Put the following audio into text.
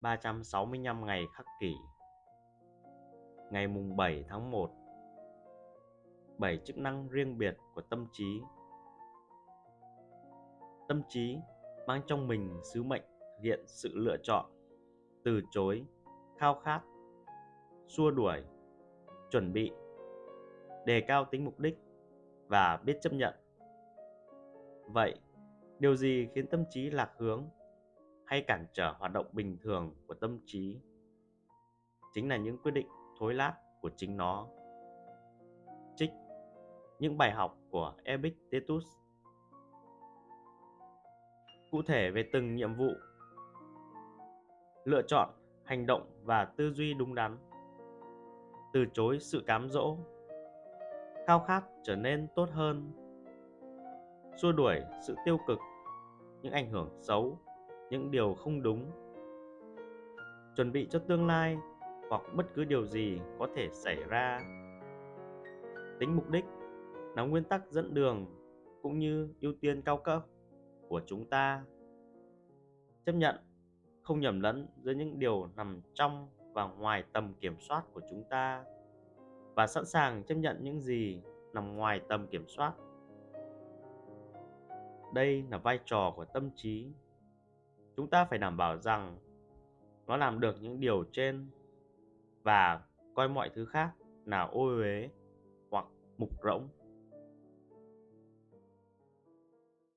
365 ngày khắc kỷ. Ngày mùng 7 tháng 1 7 chức năng riêng biệt của tâm trí. Tâm trí mang trong mình sứ mệnh thực hiện sự lựa chọn, từ chối, khao khát, xua đuổi, chuẩn bị, đề cao tính mục đích và biết chấp nhận. Vậy, điều gì khiến tâm trí lạc hướng? Hay cản trở hoạt động bình thường của tâm trí. Chính là những quyết định thối lát của chính nó. Trích những bài học của epictetus. Cụ thể về từng nhiệm vụ. Lựa chọn hành động và tư duy đúng đắn. Từ chối sự cám dỗ. Khao khát trở nên tốt hơn. Xua đuổi sự tiêu cực, những ảnh hưởng xấu những điều không đúng. Chuẩn bị cho tương lai hoặc bất cứ điều gì có thể xảy ra. Tính mục đích là nguyên tắc dẫn đường cũng như ưu tiên cao cấp của chúng ta. Chấp nhận không nhầm lẫn giữa những điều nằm trong và ngoài tầm kiểm soát của chúng ta và sẵn sàng chấp nhận những gì nằm ngoài tầm kiểm soát. Đây là vai trò của tâm trí chúng ta phải đảm bảo rằng nó làm được những điều trên và coi mọi thứ khác là ô uế hoặc mục rỗng.